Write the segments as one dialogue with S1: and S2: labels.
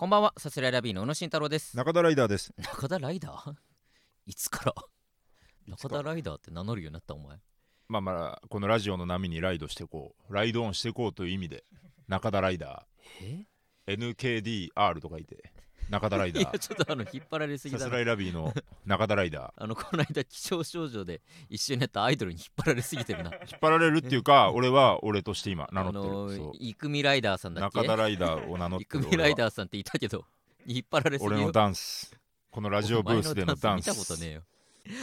S1: こんばんは、さすらいラビーの宇野慎太郎です。
S2: 中田ライダーです。
S1: 中田ライダー？いつから？中田ライダーって名乗るようになったお前。
S2: まあまあ、このラジオの波にライドしていこう。ライドオンしていこうという意味で、中田ライダ
S1: え？
S2: ー、NKDR と書いて、中田ライダ
S1: いや、
S2: ー、
S1: ちょっとあの、引っ張られすぎだな
S2: さすら。いラビーの中田ライダ
S1: あの、この間、気象症状で一緒になったアイドルに引っ張られすぎてるな。
S2: ー。引っ張られるっていうか、俺は俺として今名乗ってる。
S1: あのイクミライダーさんだっけ？
S2: 中田ライダーを名乗っ
S1: イク
S2: てる。
S1: ミライダーさんっていたけど、引っ張られすぎよ
S2: 俺のダンス。このラジオブースでのダンス。
S1: 見たことねえよ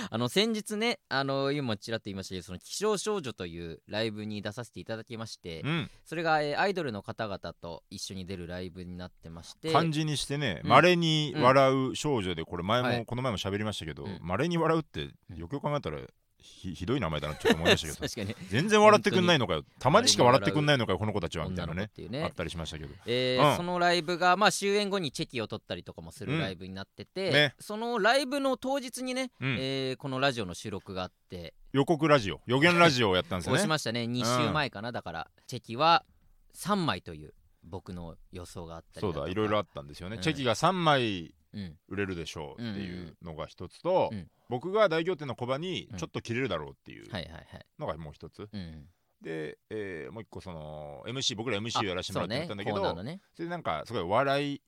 S1: あの先日ねあの今もちらっと言いましたけどその気象少女というライブに出させていただきまして、
S2: うん、
S1: それが、えーアイドルの方々と一緒に出るライブになってまして
S2: 漢字にしてね、
S1: うん。
S2: まれに笑う少女で、これ前も、
S1: はい。
S2: この前も喋りましたけど
S1: うん、
S2: まれに笑うって、よくよく考えたら、ひひどい名前だなちょっと思いましたけど、全然笑ってくんないのかよ。たまにしか笑ってくんないのかよこの子たちはみたいなね。
S1: ね。
S2: あったりしましたけど。
S1: えー
S2: うん。
S1: そのライブが、まあ、終演後にチェキを取ったりとかもする
S2: うん
S1: ライブになってて、
S2: ね。
S1: そのライブの当日にね、
S2: うん。
S1: えーこのラジオの収録があって、
S2: 予告ラジオ予言ラジオをやったんですよ
S1: 押し
S2: ね
S1: ましたね。2週前かな、だからチェキは3枚という僕の予想があったり
S2: そう
S1: とか。
S2: だいろいろあったんですよね、
S1: うん。
S2: チェキが3枚
S1: うん
S2: 売れるでしょうってい
S1: んう
S2: のが一つと、
S1: うん。
S2: 僕が大仰天の小場に
S1: うん。
S2: ちょっと切れるだろうっていうのがもう一つ、
S1: うん、
S2: で、えーもう一個その MC 僕ら MC をやらせてもらってたんだけど
S1: コーナーのね、
S2: それでなんかすごいお笑い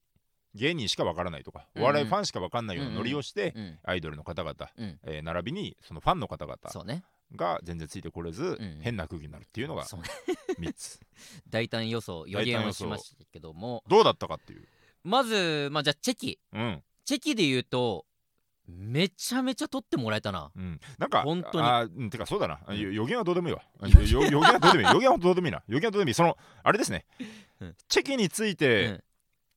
S2: 芸人しかわからないとか、
S1: うん
S2: お笑いファンしかわかんないようなノリをして、
S1: うん。
S2: アイドルの方々、
S1: うん、
S2: えー並びにそのファンの方々が全然ついてこれず、
S1: ん
S2: 変な空気になるっていうのが
S1: そうね。
S2: 3つ。
S1: 大胆予想予言をしましたけども。
S2: どうだったかっていう
S1: まず、まあ、じゃあチェキ。
S2: うん。
S1: チェキで言うとめちゃめちゃ取ってもらえたな。
S2: うん、なんか
S1: 本当に。
S2: あてかそうだな、
S1: うん。
S2: よ予言はどうでもいいわ。
S1: 予
S2: 言はどうでもいい。予言はどうでもいい。な。予言はどうでもいい。そのあれですね、
S1: うん。
S2: チェキについて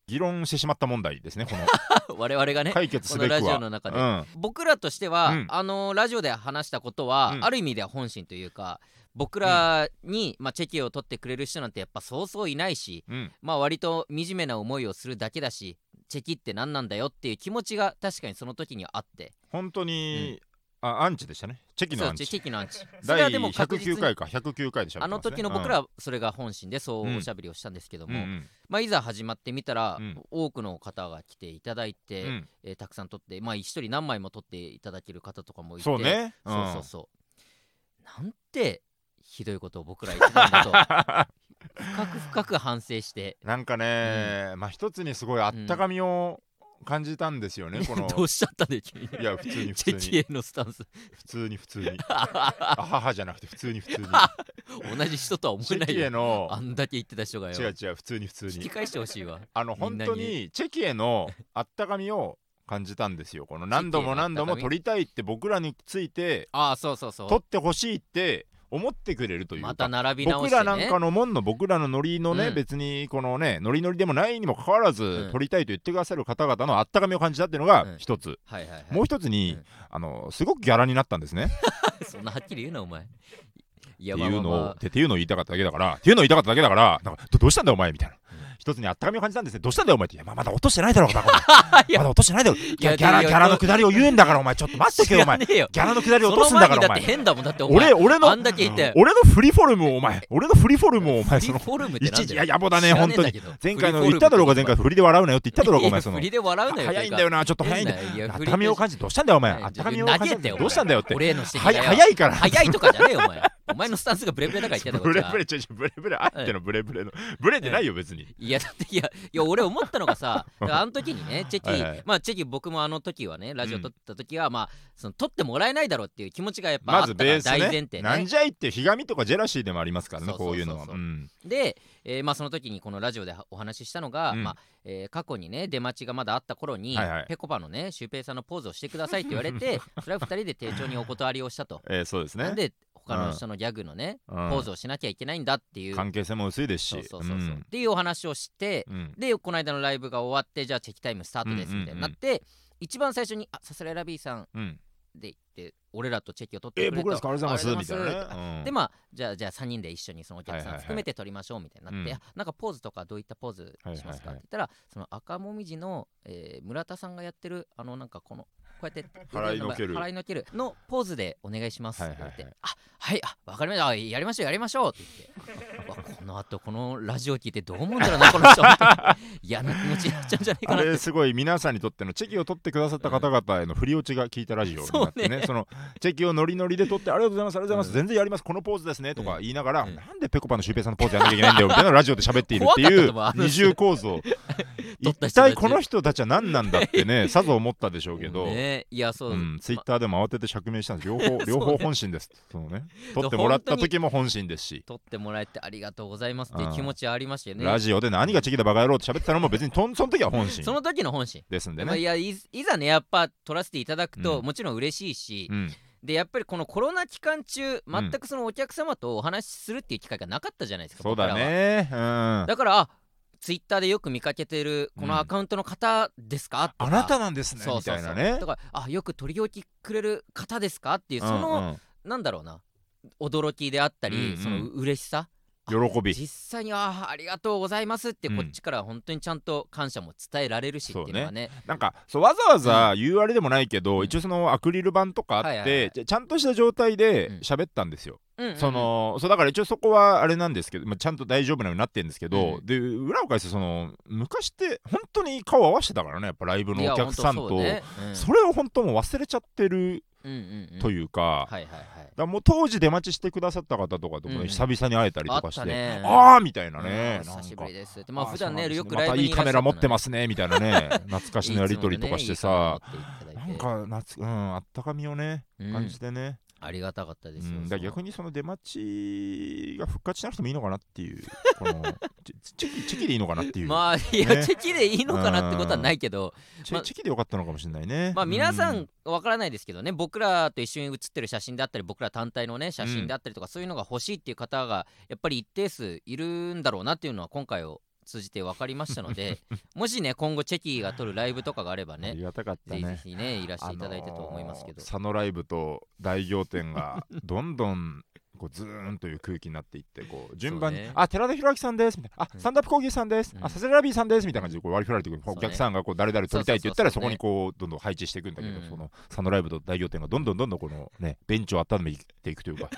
S2: 議論してしまった問題ですねこの。
S1: 我々がね
S2: 解決すべ
S1: ラジオの中で。
S2: うん。
S1: 僕らとしては、
S2: うん。
S1: あのラジオで話したことは、
S2: うん。
S1: ある意味では本心というか僕らに、まあ、チェキを取ってくれる人なんてやっぱそうそういないし、
S2: うん。
S1: まあ割と惨めな思いをするだけだしチェキって何なんだよっていう気持ちが確かにその時にはあって。
S2: 本当に、あアンチでしたね。チェキの
S1: そうチ
S2: アンチ
S1: ェキのアンチ。それ
S2: 第
S1: はでも確実
S2: 109
S1: に
S2: 回か109回でしゃべ
S1: あの時の僕らはそれが本心でそうおしゃべりをしたんですけども、
S2: うんうん。
S1: まあ、いざ始まってみたら、
S2: うん。
S1: 多くの方が来ていただいて、
S2: うん。
S1: えーたくさん撮って、まあ、一人何枚も撮っていただける方とかもいて。
S2: そうね、ん
S1: そうそうそう。なんてひどいことを僕ら言ってたんだと。深く深く反省して。
S2: なんかね、まあ一つにすごいあったかみを感じたんですよね、この。
S1: どうしちゃったね君。
S2: いや普通に普
S1: チ
S2: 通に。
S1: ェキへのスタンス。
S2: 普通に普通に。あははじゃなくて普通に普通に。
S1: 同じ人とは思
S2: チェキへ
S1: えないよ
S2: の
S1: あんだけ言ってた人がよ。
S2: 違う違う普通に普通に。
S1: 引き返してほしいわ。
S2: あの本当にチェキへのあったかみを感じたんですよこの。何度も何度も撮りたいって僕らについて
S1: ああそうそうそ
S2: 撮ってほしいって思ってくれるというか
S1: うまた並び直
S2: 僕
S1: して、ね、
S2: らなんかのもんの僕らのノリのね、
S1: うん。
S2: 別にこのねノリノリでもないにもかかわらず、
S1: うん。
S2: 撮りたいと言ってくださる方々のあったかみを感じたっていうのが
S1: うん。
S2: 一つ、
S1: はいはいはい。
S2: もう一つに、
S1: うん。
S2: あのすごくギャラになったんですね。
S1: そんなはっきり言うなお前。いや
S2: っていうのを、
S1: まあまあまあ。
S2: ってっていうのを言いたかっただけだからっていうのを言いたかっただけだからなんかどどうしたんだよお前みたいな、一つにあったかみを感じたんですね。どうしたんだよお前って。いやまあまだ落としてないだろうバ まだ落としてないだろギャギャラギャラのくだりを言うんだからお前。ちょっと待ってけよお前。ギャラのくだりを
S1: そ
S2: 落とすん
S1: だ
S2: からお前。
S1: 変だもん。だって
S2: 俺俺の
S1: あんだけ言って。
S2: 俺のフリフォルムをお前。俺のフリフォルムをお前。
S1: フリ
S2: そのいちいちいや野暮だね本当に。前回の言っただろうが前回振りで笑うなよって言っただろうがお前。その
S1: いや振りで笑うなよ
S2: 早いんだよなちょっと早いんだよ。
S1: 変なや
S2: あったかみを感じてどうしたんだよお前。
S1: はい
S2: あったかみを感じどうしたんだよって。早いから。
S1: 早いとかじゃねえよお前お前のスタンスがブレブレだから言ってんだこっちは
S2: ブレブレちょちょブレブレあってのブレブレの。ブレてないよ別に。
S1: いやだっていやいや俺思ったのがさ あの時にねチェキ
S2: はいはい。
S1: まあチェキ僕もあの時はねラジオ撮った時は、まあその撮ってもらえないだろうっていう気持ちがやっぱあ
S2: まず
S1: ったから大前提ね。
S2: なんじゃいってひがみとかジェラシーでもありますからねこういうのは。うん。
S1: で、えーまあその時にこのラジオでお話ししたのが、
S2: うん。
S1: まあえー過去にね出待ちがまだあった頃に、
S2: はいはい。
S1: ぺこぱのねシュウペイさんのポーズをしてくださいって言われて それは二人で丁重にお断りをしたと、
S2: えーそうですね。
S1: で他の人のギャグのね、
S2: うん。
S1: ポーズをしなきゃいけないんだっていう。
S2: 関係性も薄いですし。
S1: っていうお話をして、
S2: うん。
S1: でこの間のライブが終わってじゃあチェキタイムスタートです
S2: うんうんうん
S1: みたいになって、一番最初に「あさすらいラビーさん
S2: うん」
S1: で言って俺らとチェキを取ってくれた
S2: えー僕らですかありがとうございます。みたいなね。うん。
S1: でまあじゃあじゃあ3人で一緒にそのお客
S2: はいはいはい。
S1: さん含めて撮りましょうみたいになって、
S2: うん。
S1: あなんかポーズとかどういったポーズしますか、
S2: はいはいはい
S1: って言ったらその赤もみじの、えー村田さんがやってるあのなんかこのうやって
S2: 払いのける。
S1: 払いのける。のポーズでお願いします。って言って、
S2: はい
S1: あはいあわかりました。あやりましょうやりましょう。って言って。この後このラジオ聞いてどう思うんだろうなこの人。嫌な気持ちになっちゃうんじゃないか
S2: あ
S1: なって。
S2: れすごい皆さんにとってのチェキを取ってくださった方々への振り落ちが聞いたラジオになってね。
S1: そうね。
S2: そのチェキをノリノリで取ってありがとうございますありがとうございます、
S1: うん。
S2: 全然やります。このポーズですね。とか言いながら、
S1: うん。
S2: なんでペコパのシュウペイさんのポーズやんなきゃいけないんだよみたいなラジオで喋っているっていう。二重構造
S1: 撮
S2: 一体この人たちは何なんだってねさぞ思ったでしょうけど、
S1: ねいやそう、
S2: うん、ツイッ
S1: ま
S2: ターでも慌てて釈明したんです。両方 両方本心です。そのね。取ってもらった時も本心ですし。
S1: 撮ってもらえてありがとうございますっていう気持ちはありましたよね。
S2: ラジオで何がチェキだバカ野郎って喋ったのも別にとん その時は本心。
S1: その時の本心。まあ、
S2: ですんでね。
S1: いやいいざねやっぱ撮らせていただくと、
S2: うん。
S1: もちろん嬉しいし、
S2: うん。
S1: でやっぱりこのコロナ期間中全くそのお客様とお話しするっていう機会がなかったじゃないですか、
S2: そうだ
S1: 僕らは
S2: ね。うん。
S1: だからあツイッターでよく見かけてるこのアカウントの方ですか、とか。
S2: あなたなんですねみたいなね。
S1: だからあよく取り置きくれる方ですか？っていうその、
S2: うんうん。
S1: なんだろうな。驚きであったり、
S2: うんうん。
S1: その嬉しさ？
S2: 喜び。
S1: 実際にあありがとうございますって
S2: うん。
S1: こっちから本当にちゃんと感謝も伝えられるしっていうのはね。
S2: なんかそうわざわざ言うあれでもないけど、
S1: うん。
S2: 一応そのアクリル板とかあって、
S1: はいはいはい。
S2: ちゃんとした状態で
S1: うん。
S2: 喋ったんですよ、
S1: うんうんうん。
S2: そのそうだから一応そこはあれなんですけど、まあ、ちゃんと大丈夫なようになってるんですけど、
S1: うん。
S2: で裏を返してその昔って本当に顔合わせてたからねやっぱライブのお客さんと。そ,、
S1: いや本当そうね。
S2: れを本当もう忘れちゃってる
S1: うんうんうん。うん
S2: というか,、もう当時出待ちしてくださった方とかと久々に会えたりとかして、
S1: あったね。
S2: ああみたいなね、
S1: うん久しぶりです。ってまあ
S2: あ
S1: 普段ねよくライブに
S2: またいいカメラ持ってます
S1: す
S2: ねみたいなね。懐かしのやり取りとかしてさ、なんか夏、うん、あったかみをね、感じてね、
S1: ありがたかったですよ
S2: うん、だ逆にその出待ちが復活しなくてもいいのかなっていう、このチチェキチェキでいいのかなっていう、
S1: まあいや
S2: ね。
S1: チェキでいいのかなってことはないけどまあ
S2: チェキでよかったのかもしれないね。
S1: まあ皆さ
S2: うん
S1: わからないですけどね僕らと一緒に写ってる写真であったり僕ら単体のね写真であったりとかそういうのが欲しいっていう方がやっぱり一定数いるんだろうなっていうのは今回を通じて分かりましたので もしね今後チェキが撮るライブとかがあれば
S2: あ
S1: ね
S2: りがたかった
S1: ぜひぜ
S2: ね。
S1: ひねいらしていただいてと思いますけど。
S2: あのー佐野ライブと大仰天が どんどんこうズーンという空気になっていってこう順番に、
S1: ね
S2: あ寺田裕明さんですみたいなあ、
S1: うん。
S2: スタンダップ講義さんです、
S1: うん
S2: あサセラビーさんですみたいな感じでこう割り振られてくる、お客さんがこう誰々撮りたいって言ったらそうこにこうどんどん配置していくんだけど、
S1: うん。
S2: その佐野ライブと大仰天がどんどんどんどんこのね ベンチを温めていくというか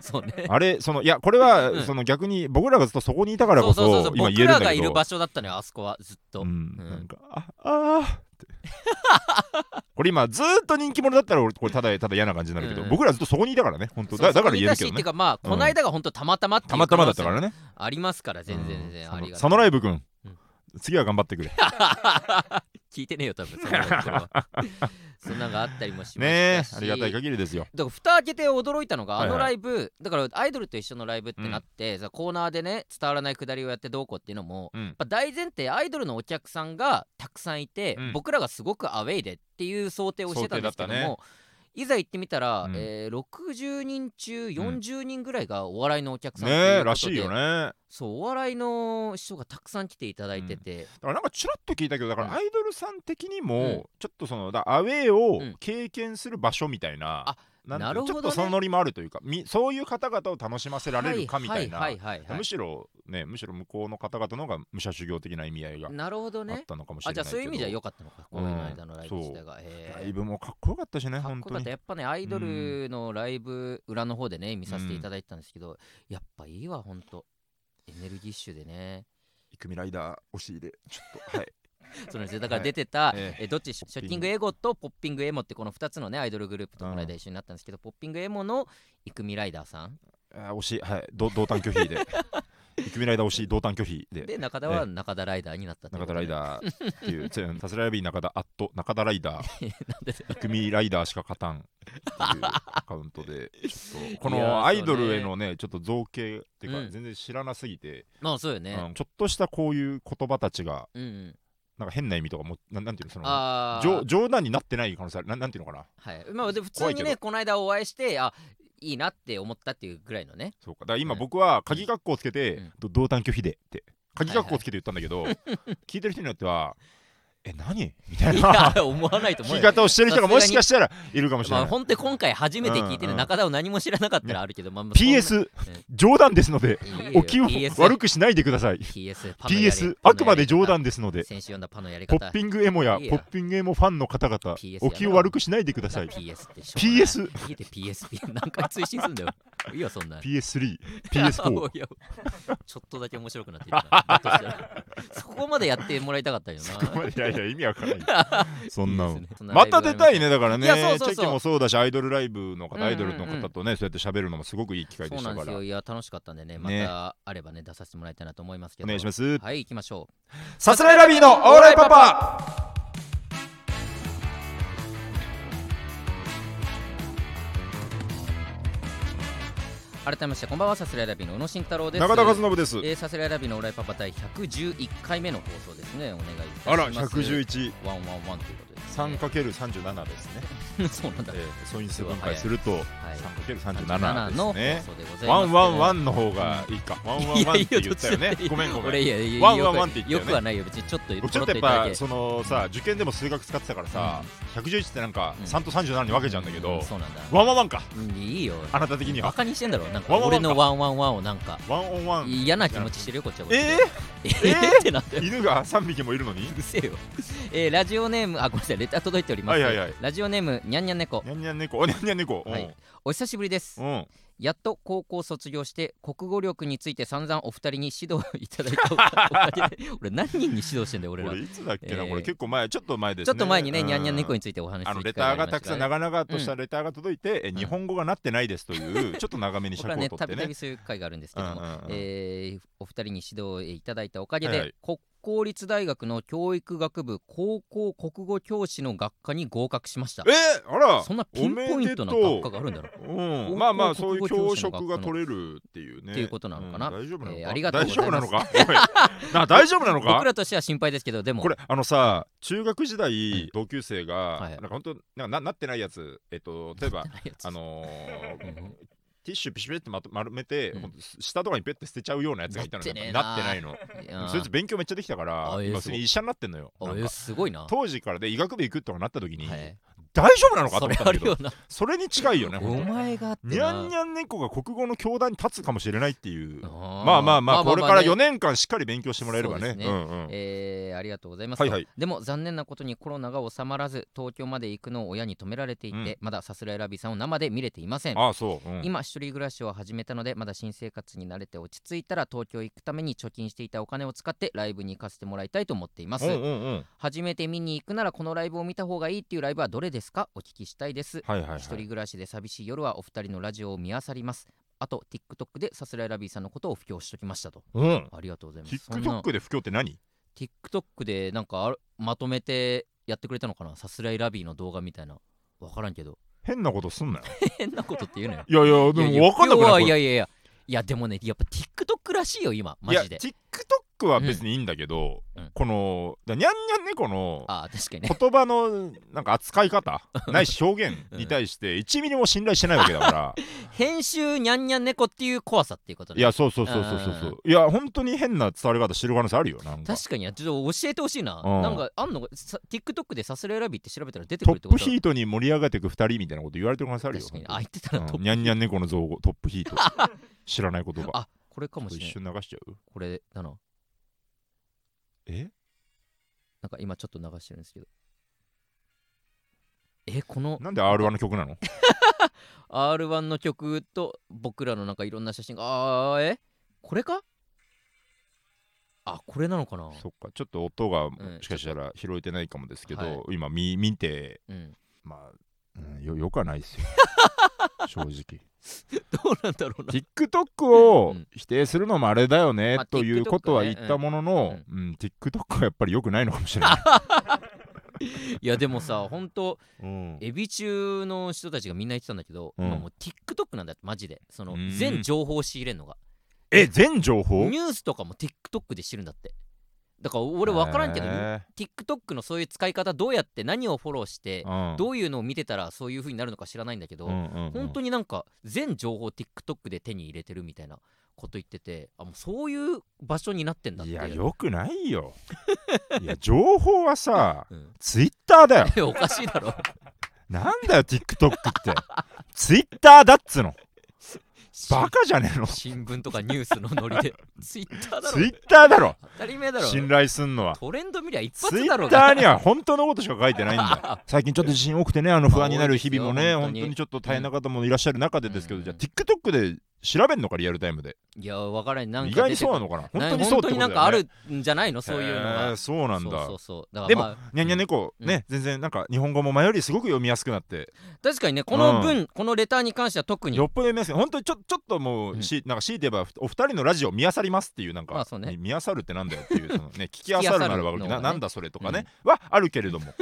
S1: そうね。
S2: あれそのいやこれは、
S1: うん。
S2: その逆に僕らがずっとそこにいたからこそ
S1: そうそうそうそう。
S2: 今
S1: 僕
S2: 言えるんだけど。
S1: らがいる場所だったのよあそこはずっと、
S2: うん。
S1: うん。
S2: なんかああーって。これ今ずーっと人気者だったら俺これただただ嫌な感じになるけど、
S1: うん。
S2: 僕らずっとそこにいたからね本当。だだから
S1: そこにいたしっていうかまあこの間が本当たまたまっていう
S2: たまたまだったからね。
S1: ありますから全然全然。
S2: うん。
S1: ありが
S2: 佐野ライブ君、
S1: うん。
S2: 次は頑張ってくれ
S1: 聞いてねえよ多分そんな そんなのがあったりもしま
S2: ねえ
S1: し。たし
S2: ありがたい限りですよ。
S1: だから蓋開けて驚いたのがあ
S2: はいはい。
S1: のライブ、だからアイドルと一緒のライブってなって、さコーナーでね伝わらないくだりをやってどうこうっていうのも、
S2: うん。
S1: やっぱ大前提アイドルのお客さんがたくさんいて、
S2: うん。
S1: 僕らがすごくアウェイでっていう想定をしてたんですけども、
S2: 想定だっ
S1: いざ行ってみたら、
S2: うん。
S1: えー60人中40人ぐらいがお笑いのお客さんと
S2: ね
S1: いうことで
S2: えらしいよね。だ
S1: そうお笑いの人がたくさん来ていただいてて、
S2: からなんかちらっと聞いたけどだから
S1: うん。
S2: アイドルさん的にも、
S1: うん。
S2: ちょっとそのだアウェーを
S1: うん。
S2: 経験する場所みたいな、
S1: あ
S2: なんていう
S1: なるほどね。
S2: ちょっとそのノリもあるというかみそういう方々を楽しませられるかみたいな、むしろねむしろ向こうの方々の方が武者修行的な意味合いが
S1: なるほど
S2: あっ
S1: ね
S2: たのかもしれ
S1: あじゃ
S2: ないけど。
S1: あそういう意味じゃ良かったのかこ
S2: うん
S1: の間のライブ自体が、
S2: ライブもかっこよかったしね
S1: かっ
S2: 本当に
S1: こよかった。やっぱねアイドルのライブ裏の方でね見させていただいたんですけど、やっぱいいわほんとエネルギッシュでね。
S2: イクミライダー押し入れちょっとはい
S1: そうですよ。だから出てた、
S2: ええ。
S1: えどっち？ショッキングエゴとポッピングエモってこの2つのねアイドルグループとこの間一緒になったんですけど、ポッピングエモのイクミライダーさん。
S2: あ押しはい。ど同担拒否で。イクミライダー押し同担拒否で。
S1: で中田は中田ライダーになった
S2: 中田ライ
S1: ー
S2: ダーっていう。つサスライビー中田アット中田ライダー。
S1: なんでだよ。
S2: イクミライダーしか勝たんっていうアカウントで。このアイドルへのねちょっと造形っていうか、
S1: うん。
S2: 全然知らなすぎて、
S1: まあそうよね、
S2: うん。ちょっとしたこういう言葉たちが
S1: うんうん
S2: なんか変な意味とかもなんなんていうのその
S1: あ
S2: 冗談になってない可能性ある。なんなんていうのかな？
S1: はい。まあで普通にねこの間お会いしてあいいなって思ったっていうぐらいのね。
S2: そうか。だから今
S1: うん。
S2: 僕は鍵括弧をつけて、
S1: うん。
S2: ど同担拒否でって。鍵括弧をつけて言ったんだけど、聞いてる人によってはええ何？みたい
S1: い
S2: な
S1: や思わないと思うよ。
S2: 聞き方をしてる人がもしかしたらいるかもしれ
S1: まあ
S2: ない
S1: 本当に今回初めて聞いてる中田を何も知らなかったらあるけど、まあ
S2: PS 冗談ですのでお気を
S1: PS
S2: 悪くしないでください。
S1: PS
S2: PS あくまで冗談ですので。ポッピングエモやポッピングエモファンの方々
S1: PS
S2: お気を悪くしないでください。
S1: PS
S2: PS
S1: い。いで PSP 何回追伸すんだよいいよそんな。
S2: PS3 PS4
S1: いやちょっとだけ面白くなってきた。そこまでやってもらいたかったよな。
S2: いやいや意味わからない。そんなまた出たいねだからね。チェキもそうだしアイドルライブの方アイドルの方とねそうやって喋るのもすごくいい機会でしたから。
S1: いや楽しかったんでねま
S2: ね
S1: たあればね出させてもらいたいなと思いますけど。
S2: お願いします。
S1: はい行きましょう。
S2: さすらいラビーのオーライパパ
S1: 改めましてこんばんはさすらいラビーの宇野慎太郎です。
S2: 中田和信です。
S1: えー、さすらいラビーのオーライパパ第111回目の放送ですね。お願いいた
S2: あら
S1: します
S2: 111
S1: ワンワンワンというこ
S2: 3×37 ですね。
S1: そうなんだ、
S2: えー素因数分解すると
S1: はい。
S2: 3×37
S1: の
S2: ねワンワンワンの方がいいか。ワンワンワンって言ったよね。ごめんごめん。ワンワンワンって言ったよね。
S1: よくはないよ。別にちょっと
S2: 僕ちょっとやっぱそのさ受験でも数学使ってたからさ111ってなんか
S1: うん。
S2: 3と37に分けちゃうんだけ
S1: う
S2: ど
S1: んそうなんだ。
S2: ワンワンワンか。
S1: うんいいよ。
S2: あなた的に
S1: バ
S2: は
S1: カにしてんだろ。なんか俺のワンワンワンをなんか。
S2: ワンオンワン。
S1: 嫌な気持ちしてるよこっちは。こっち
S2: え
S1: えー？ってなって
S2: ー犬が3匹もいるのに？
S1: うるせえよ、えーラジオネームあごめんなさいレター届いております、
S2: はいはいはい。
S1: ラジオネームにゃんにゃん猫。
S2: にゃんにゃん猫。おにゃんにゃん猫。
S1: はい。お久しぶりです。
S2: うんうん
S1: やっと高校卒業して国語力について散々お二人に指導いただいたおかげで俺何人に指導してんだよ俺ら。
S2: これいつだっけな？
S1: えー。
S2: これ結構前ちょっと前ですね。
S1: ちょっと前にね
S2: うん
S1: にゃんにゃん猫についてお話しする
S2: レターがたくさん長々としたレターが届いてえ
S1: ん。
S2: 日本語がなってないですという ちょっと長めに尺を取ってね。
S1: たびたびそういう会があるんですけども、
S2: うんうんうん。
S1: えーお二人に指導いただいたおかげで、
S2: はい。はい
S1: 国公立大学の教育学部高校国語教師の学科に合格しました。
S2: えあら。
S1: そんなピンポイントな学科があるんだろう。
S2: うん、まあまあそういう教職が取れるっていうね。
S1: っていうことなのかな
S2: うん大丈夫なのか、
S1: えーありがとう
S2: 大丈夫なのかな大丈夫なの
S1: 僕
S2: ら
S1: としては心配ですけどでも
S2: これあのさ中学時代、同級生が、
S1: はい
S2: なんか本当なんかななってないやつえっと例えばあのーティッシュピシピってまと丸めて、
S1: うん
S2: 下とかにペッて捨てちゃうようなやつがいたのよ
S1: なってな
S2: ってないのそいつ勉強めっちゃできたから
S1: あえーそう
S2: 今普通に医者になってんのよ
S1: すごいな
S2: 当時からで医学部行くとかなった時に、
S1: はい
S2: 大丈夫なのかと
S1: それ
S2: 思ったんだけど。それに近いよね
S1: お前が
S2: にゃんにゃん猫が国語の教壇に立つかもしれないっていう。まあまあまあこれから
S1: ね
S2: 4年間しっかり勉強してもらえればね。
S1: えーありがとうございます、
S2: はいはい。
S1: でも残念なことにコロナが収まらず東京まで行くのを親に止められていて、まださすらいラビーさんを生で見れていません。
S2: ああそう、うん。
S1: 今一人暮らしを始めたのでまだ新生活に慣れて落ち着いたら東京行くために貯金していたお金を使ってライブに行かせてもらいたいと思っています、
S2: うんうんうん。
S1: 初めて見に行くならこのライブを見た方がいいっていうライブはどれですか？お聞きしたいです。
S2: はいはいはい。
S1: 一人暮らしで寂しい夜はお二人のラジオを見漁ります。あと TikTok でさすらいラビーさんのことを布教しときましたと。
S2: うん。
S1: ありがとうございます。
S2: TikTok で不況って何
S1: ？TikTok でなんかまとめてやってくれたのかな？さすらいラビーの動画みたいな。わからんけど。
S2: 変なことすんなよ。
S1: 変なことって言うのよ。
S2: いやいやでも分かんなくない？い
S1: やいやいやいやでもねやっぱ TikTok らしいよ今マ
S2: いや
S1: ジで。
S2: TikTok は別にいいんだけど、
S1: うん。
S2: このだにゃんにゃん猫の
S1: あー確かにね。
S2: 言葉のなんか扱い方 ないし表現に対して1ミリも信頼してないわけだから。
S1: 編集にゃんにゃん猫っていう怖さっていうことね。
S2: いやそうそうそうそうそうそう。いや本当に変な伝わり方してる可能性あるよなんか。
S1: 確かにちょっと教えてほしいな、
S2: うん。
S1: なんかあんの？さ TikTok でさすらいラビーって調べたら出てく
S2: トップ
S1: るってこと？
S2: ヒートに盛り上がっていく2人みたいなこと言われてる可能性あるよ。
S1: 確かにあ言ってたらトップ
S2: うんにゃんにゃん猫の造語トップヒート 知らない言葉。
S1: あこれかもし
S2: 一
S1: れない
S2: 瞬流しちゃう？
S1: これだな。
S2: え？
S1: なんか今ちょっと流してるんですけど。えこの
S2: なんで R1 の曲なの？
S1: R1 の曲と僕らのなんかいろんな写真が。あーえ？これか？あこれなのかな？
S2: そっか。ちょっと音が
S1: ん
S2: もしかしたら拾えてないかもですけど、
S1: はい。
S2: 今見見て
S1: うん。
S2: まあ、うん、よよくはないですよ。正直。
S1: どうなんだろうな。
S2: TikTok を
S1: うん
S2: 否定するのもあれだよね、
S1: まあ
S2: ということは言ったものの、
S1: TikTok
S2: うん。TikTok はやっぱり良くないのかもしれない、
S1: いやでもさほんと
S2: うん。
S1: エビ中の人たちがみんな言ってたんだけど、
S2: うん。
S1: 今もう TikTok なんだってマジで。その
S2: うん。
S1: 全情報を仕入れるのが。
S2: え全情報？
S1: ニュースとかも TikTok で知るんだってだから俺分からんけど
S2: へ
S1: TikTok のそういう使い方どうやって何をフォローして
S2: ーうん。
S1: どういうのを見てたらそういう風になるのか知らないんだけど、
S2: うんうんうん。
S1: 本当になんか全情報 TikTok で手に入れてるみたいなこと言っててあもうそういう場所になってんだって。
S2: いやよくないよ。いや情報はさ
S1: うん、
S2: ツイッターだよ。
S1: え おかしいだろ。
S2: なんだよ TikTok って。ツイッターだっつのバカじゃねえの？
S1: 新聞とかニュースのノリで。ツイッターだろ。
S2: ツイッターだろ？
S1: 当たり前だろ。
S2: 信頼すんのは。
S1: トレンド見りゃ一
S2: ツ
S1: 発だろう
S2: イッターには本当のことしか書いてないんだ。最近ちょっと地震多くてねあの不安になる日々もね
S1: 多いですよ本当に
S2: ちょっと大変な方もいらっしゃる中でですけど、
S1: うん。
S2: じゃあ TikTok で調べんのかリアルタイムで？
S1: いやわからない。なんか
S2: 意外にそうなのかな？本
S1: な
S2: 当にそうってことだよ、ね、
S1: なんかあるんじゃないの？そういうの
S2: へ
S1: が
S2: ーそうなんだ。
S1: そうそうそう。だから
S2: でも
S1: まあ
S2: にゃんにゃん猫、
S1: うん。
S2: ね全然なんか日本語も前よりすごく読みやすくなって。
S1: 確かにねこの文、このレターに関しては特に。
S2: よっぽど読みやすい。本当にちょちょっともう、
S1: うん。
S2: しなんか強いて言えばお二人のラジオ見漁りますっていうなんか、
S1: まあそうね。
S2: 見漁るってなんだよっていうそのね 聞き漁るならわかるけど
S1: 聞き漁るのがね。
S2: ななんだそれとかね、はあるけれども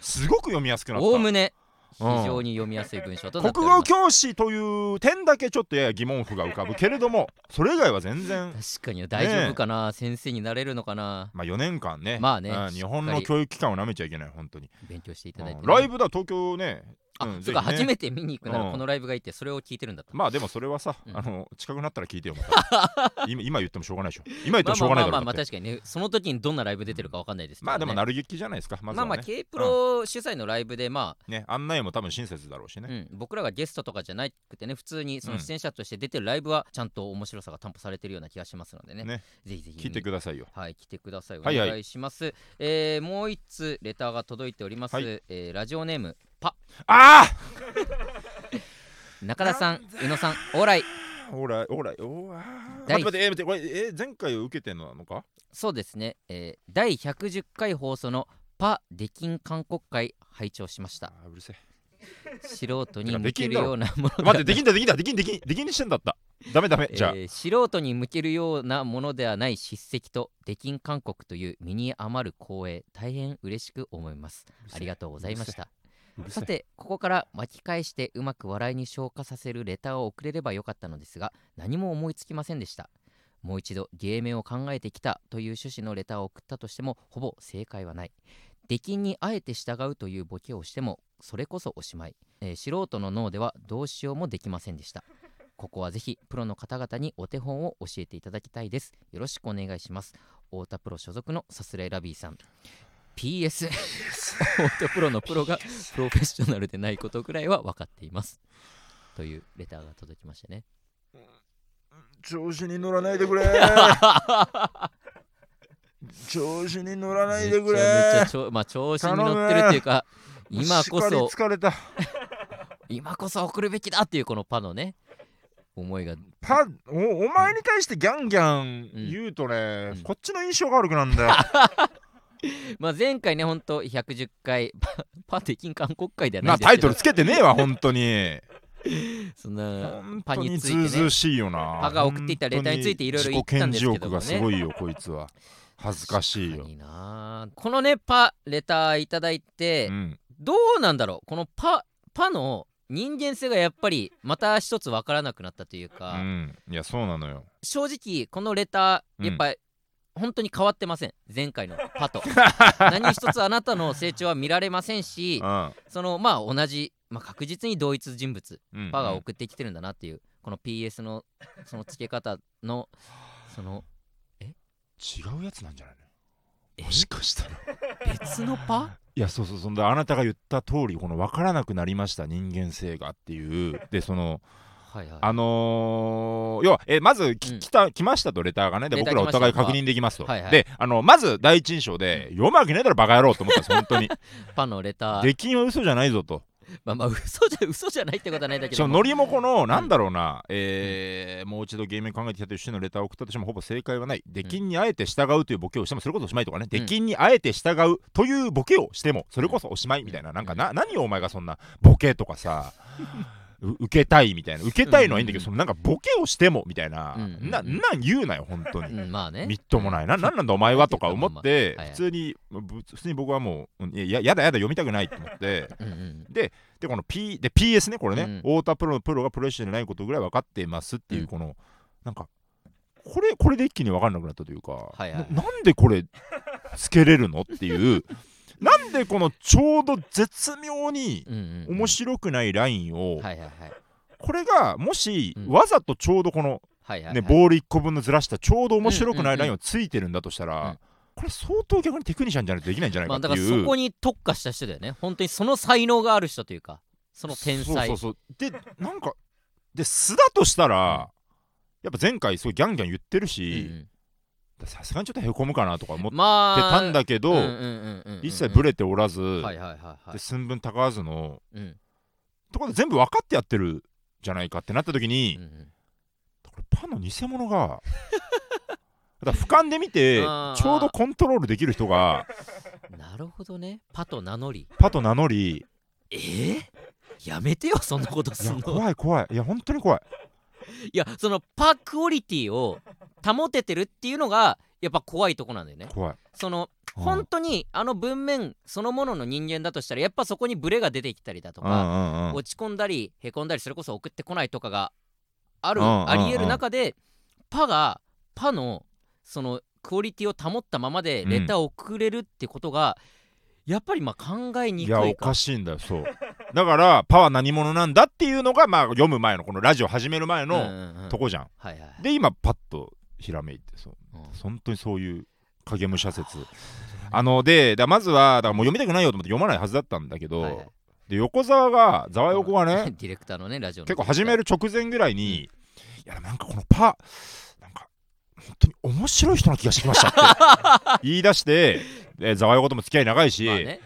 S2: すごく読みやすくなった。
S1: おおむね非
S2: うん
S1: 常に読みやすい文章となってお
S2: 国
S1: ります。
S2: 語教師という点だけちょっとやや疑問符が浮かぶけれどもそれ以外は全然
S1: 確かに大丈夫かな、先生になれるのかな。
S2: まあ4年間ね。
S1: まあね
S2: うん日本の教育機関をなめちゃいけない本当に、
S1: 勉強していただいてね、
S2: うんライブだ東京ね
S1: あ、
S2: うん
S1: そっか、初めて見に行くな
S2: うん。
S1: らこのライブがいてそれを聞いてるんだと、
S2: まあでもそれはさ、
S1: うん。
S2: あの近くなったら聞いてよ 今今言ってもしょうがないでしょ。今言って
S1: まあ
S2: もしょうがないだろ
S1: まあまあ確かにね。その時にどんなライブ出てるかわかんないですけど、ね、
S2: まあでもなる劇じゃないですかまず
S1: まあまあ K プロ主催のライブでま
S2: ね案内も多分親切だろうし
S1: あ、
S2: ね、
S1: うん、僕らがゲストとかじゃなくてね普通にその
S2: うん。
S1: 出演者として出てるライブはちゃんと面白さが担保されてるような気がしますのでね。
S2: ね。
S1: ぜひぜひ。
S2: 聞いてくださいよ。
S1: はい、来てください。お
S2: はいはい。
S1: 願いします。えーもう一つレターが届いております。
S2: はい。
S1: えーラジオネーム
S2: あ
S1: 中田さん、宇野さん、オーライ。
S2: あほらほらおーあー。
S1: 第
S2: 待って待ってえー待ってえー前回を受けてんのなのか？
S1: そうですね。えー第110回放送のパ・デキン韓国会拝聴しました。
S2: あーうるせえ。
S1: 素人に向けるようなもの
S2: 待ってできんだできんだ。できんできんできんにしてんだった。ダメダメ。じゃあ、
S1: えー素人に向けるようなものではない叱責とデキン韓国という身に余る光栄大変嬉しく思います。ありがとうございましたさてここから巻き返してうまく笑いに消化させるレターを送れればよかったのですが何も思いつきませんでした。もう一度芸名を考えてきたという趣旨のレターを送ったとしてもほぼ正解はない。出禁にあえて従うというボケをしてもそれこそおしまい、えー素人の脳ではどうしようもできませんでした。ここはぜひプロの方々にお手本を教えていただきたいです。よろしくお願いします。太田プロ所属のさすらいラビーさん。PS 太田プロのプロがプロフェッショナルでないことぐらいは分かっています。というレターが届きましたね。
S2: 調子に乗らないでくれ。調子に乗らないでくれ。
S1: めちゃめちゃまあ、調子に乗ってるっていうか今こそ
S2: 疲れた。
S1: 今こそ送るべきだっていうこのパのね。思いが。
S2: パおお前に対してギャンギャン言うとね、
S1: うん。
S2: こっちの印象が悪くなんだよ
S1: まあ前回ねほんと110回 パパテキン韓国会ではな
S2: ないタイトルつけてねえわ本当に。
S1: そんな
S2: 本
S1: パ
S2: 当にず
S1: についうてね。
S2: ずうしいよな。
S1: パが送っていたレターについていろいろ言ったんですけどもね。
S2: すごいよこいつは。恥ずかしいよ。
S1: このねパレターいただいて、
S2: うん。
S1: どうなんだろう。このパパの人間性がやっぱりまた一つ分からなくなったというか、
S2: うん。いやそうなのよ。
S1: 正直このレタ
S2: うん
S1: ーやっぱり本当に変わってません。前回のパと 何一つあなたの成長は見られませんし
S2: うん。
S1: そのまあ同じ、まあ、確実に同一人物
S2: うん
S1: パが送ってきてるんだなっていうこの PS のその付け方のその
S2: 違うやつなんじゃない
S1: え？
S2: のもしかしたら。
S1: 別のパ？
S2: いやそうそうそんであなたが言った通りこの分からなくなりました人間性がっていう。でその
S1: はいはい。
S2: あのー要はえまずき、
S1: うん。
S2: 来た来ましたとレターがねで僕らお互い確認できますと、
S1: はいはい。
S2: であのまず第一印象で、読むわけねえだろバカ野郎と思ったんです本当に。
S1: パのレター。
S2: 出禁は嘘じゃないぞと。
S1: まあまあ嘘じゃ嘘じゃないってことはないんだけども。
S2: そのノリもこのなんだろうな、えーもう一度ゲームに考えてきたという趣旨のレターを送ったとしてもほぼ正解はない。出禁にあえて従うというボケをしてもそれこそおしまいとかね、出禁にあえて従うというボケをしてもそれこそおしまいみたいななんかな何をお前がそんなボケとかさ。う 受けたいみたいな。受けたいのはいいんだけど、
S1: うん
S2: そのなんかボケをしてもみたいな、
S1: うん
S2: ななん言うなよ本当に、
S1: うんまあね。
S2: みっともないな。なんなんだお前はとか思って
S1: まあまあ
S2: 普通にぶ普通に僕はもううんいややだやだ読みたくないと思って。
S1: うんうん
S2: でこの P で PS ねこれね、
S1: うん。
S2: 太田プロのプロがプロフェッシじゃないことぐらい分かっていますっていう
S1: うん。
S2: この、なんかこれこれで一気に分かんなくなったというか、
S1: はいはいはい。
S2: ななんでこれつけれるのっていうなんでこのちょうど絶妙に面白くないラインを、これがもし、
S1: うん。
S2: わざとちょうどこのね、ボール1個分のずらしたちょうど面白くないライン
S1: うん
S2: をついてるんだとしたら、
S1: うん。
S2: これ相当逆にテクニシャンじゃないとできないんじゃない
S1: まあだ
S2: かっていう、
S1: からそこに特化した人だよね。本当にその才能がある人というかその天才。
S2: そうそうそうでなんかで素だとしたら、やっぱ前回すごいギャンギャン言ってる
S1: うん
S2: し
S1: うん
S2: さすがにちょっとへこむかなとか思って
S1: まあ
S2: たんだけど、一切ブレておらず、で寸分たがわずの
S1: うん。
S2: ところで全部分かってやってるじゃないかってなった時に、
S1: うんうん。
S2: これパンの偽物が だ俯瞰で見てちょうどコントロールできる人が
S1: なるほどね。パと名乗り。
S2: パと名乗り。
S1: えー、やめてよそんなことすんの。
S2: 怖い怖い。いや本当に怖い
S1: いやそのパクオリティを保ててるっていうのがやっぱ怖いとこなんだよね。
S2: 怖い。
S1: その
S2: うん。
S1: 本当にあの文面そのものの人間だとしたらやっぱそこにブレが出てきたりだと
S2: うんう
S1: か、
S2: んうん。
S1: 落ち込んだりへこんだりそれこそ送ってこないとかがある、
S2: うんうんうん。
S1: ありえる中でパがパのそのクオリティを保ったままでレターを送れるってことが、やっぱりまあ考えにくいか。
S2: いやおかしいんだよそう。だからパは何者なんだっていうのがまあ読む前のこのラジオ始める前
S1: うん
S2: の
S1: うんうん。
S2: とこじゃん、
S1: はいはいはい。
S2: で今パッとひらめいてそう。
S1: うん。
S2: 本当にそういう影武者説。あのでだまずはだからもう読みたくないよと思って読まないはずだったんだけど、
S1: はいはい。
S2: で横澤がざわ横がね
S1: ディレクターのねラジオの
S2: 結構始める直前ぐらいに、いやなんかこのパなんか本当に面白い人な気がしてきましたって 言い出してでざわ横とも付き合い長いし、
S1: まあね。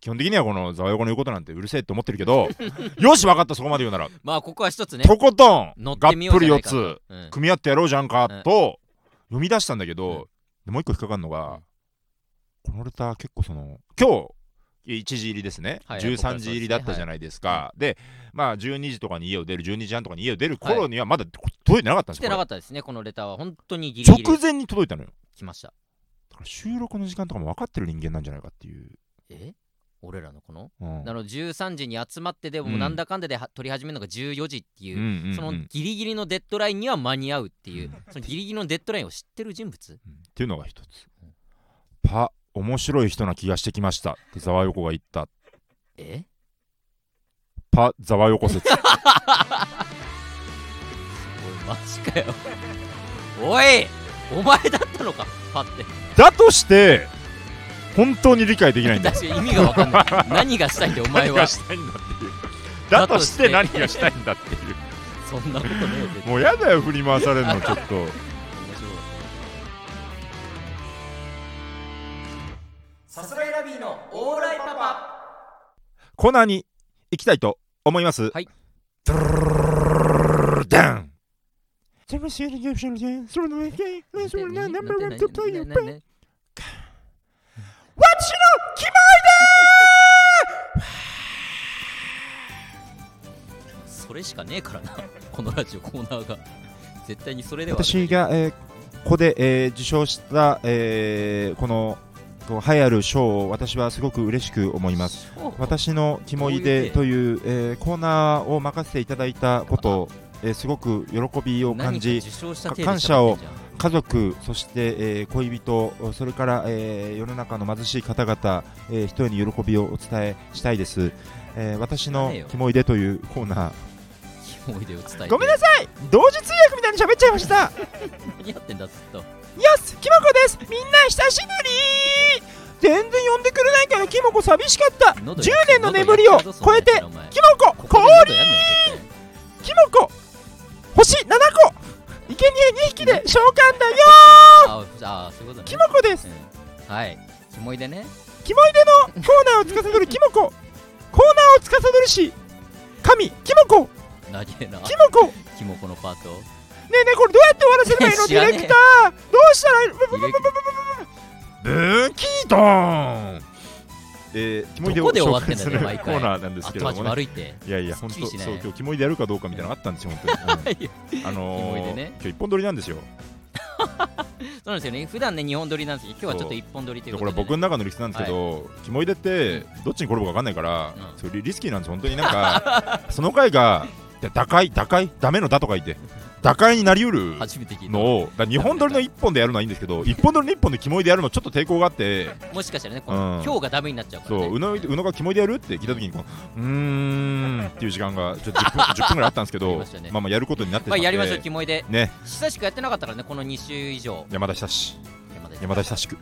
S2: 基本的にはこのざわ横の言うことなんてうるせえって思ってるけど よし分かったそこまで言うなら、
S1: まあここは一つね。
S2: とことんがってぷり4
S1: みようじゃないかと。
S2: つ
S1: うん。
S2: 組み合ってやろうじゃんか
S1: うん。
S2: と読み出したんだけど、
S1: うん。
S2: でもう一個引っかかるのが、
S1: うん。
S2: このレター結構その今日1時入りですね、
S1: はいはい
S2: 13時入りだったじゃないですか、でまあ12時とかに家を出る12時半とかに家を出る頃にはまだ届いてなかったんですよ、
S1: 来てなか
S2: こ
S1: ったですねこのレターは。本当にギ
S2: れ
S1: リギリ。
S2: 直前に届いたのよ。
S1: 来ました
S2: 収録の時間とかも分かってる人間なんじゃないかっていう、
S1: え？俺らのこの？
S2: うん。
S1: なので13時に集まってでも
S2: うん。
S1: なんだかんだでは撮り始めるのが14時っていう、
S2: うんうんうん。
S1: そのギリギリのデッドラインには間に合うっていう、
S2: うん。
S1: そのギリギリのデッドラインを知ってる人物？
S2: うん。っていうのが一つ。パ面白い人な気がしてきましたってざわ横が言った。
S1: え？
S2: パざわ横説。
S1: おいマジかよ。おいお前だったのかパって
S2: だとして本当に理解できないんだ
S1: 確かに意味が分かんない。何がしたいんだよお前
S2: 何
S1: は
S2: がしたいんだっていう。だとして何がしたいんだっていう。
S1: そんなことねえ
S2: もうやだよ振り回されるのちょっと。
S1: さすらいラビーのオーライパパ。
S2: コーナーに行きたいと思います。
S1: はい。
S2: ドゥルルルルルダン What's your 決
S1: それしかねえからな。このラジオコーナーが絶対にそれでは
S2: 私が、えーここで、えー受賞した、えーこのこう栄えある賞を私はすごく嬉しく思います。私の「キモいで」という、えーコーナーを任せていただいたこと、えーすごく喜びを感じ感謝を家族そして、えー恋人それから、えー世の中の貧しい方々、えー、人へに喜びをお伝えしたいです、えー私の
S1: 誰よ「
S2: キモいで」というコーナー。
S1: ゃん思い出を伝えて。
S2: ごめんなさい。同時通訳みたいに喋っちゃいました。
S1: 何やってんだずっと。
S2: よしキモコです。みんな久しぶり。全然呼んでくれないからキモコ寂しかった。10
S1: 喉や
S2: 年の眠りを超えてキモコ
S1: ここで
S2: 氷
S1: 喉やんなよ絶
S2: キモコ星7個。生贄2匹で召喚だよ
S1: 対ああそういうことね。
S2: キモコです。
S1: うん。はい。キモいでね。
S2: キモいでのコーナーを司るキモコ。コーナーを司るし神キモコ。
S1: 投げな。
S2: キモコ。ね
S1: キモコのパート？
S2: えねえこれどうやって終わらせればいいの ディレクター。どうしたらいいのブブブブブブブブキートンえー、キモいでを
S1: どこで終わってん
S2: 紹介するコーナーなんですけどもね。
S1: 悪いって。
S2: いやいや
S1: す
S2: 本当そう今日キモいでやるかどうかみたいなのがあったんですよ本当に、うん。あのー、
S1: ね。
S2: 今日一本撮りなんですよ。
S1: そうなんですよね。普段ね2本撮りなんですけど今日はちょっと1本撮りという
S2: で
S1: こ
S2: れ僕の中の理屈なんですけど、キモいでってどっちに転ぶか分かんないから、
S1: うん。
S2: それリリスキーなんです本当になんか その回がいや打開打開ダメの打とか言って打開になりうるのをだから2本撮りの1本でやるのはいいんですけど 1本撮りの1本でキモいでやるのちょっと抵抗があって。
S1: もしかしたらねこ
S2: うん。
S1: の今日がダメになっちゃうからね。
S2: そう宇野宇野がキモいでやるって聞いた時にこのうーんっていう時間がちょっと 10, 分10分ぐらいあったんですけど
S1: ね。
S2: まあまあやることになってし
S1: まあやりましょうキモいで。
S2: ね。
S1: 久しくやってなかったからねこの2週以上。
S2: 山田久志。
S1: 山田
S2: 山田久しく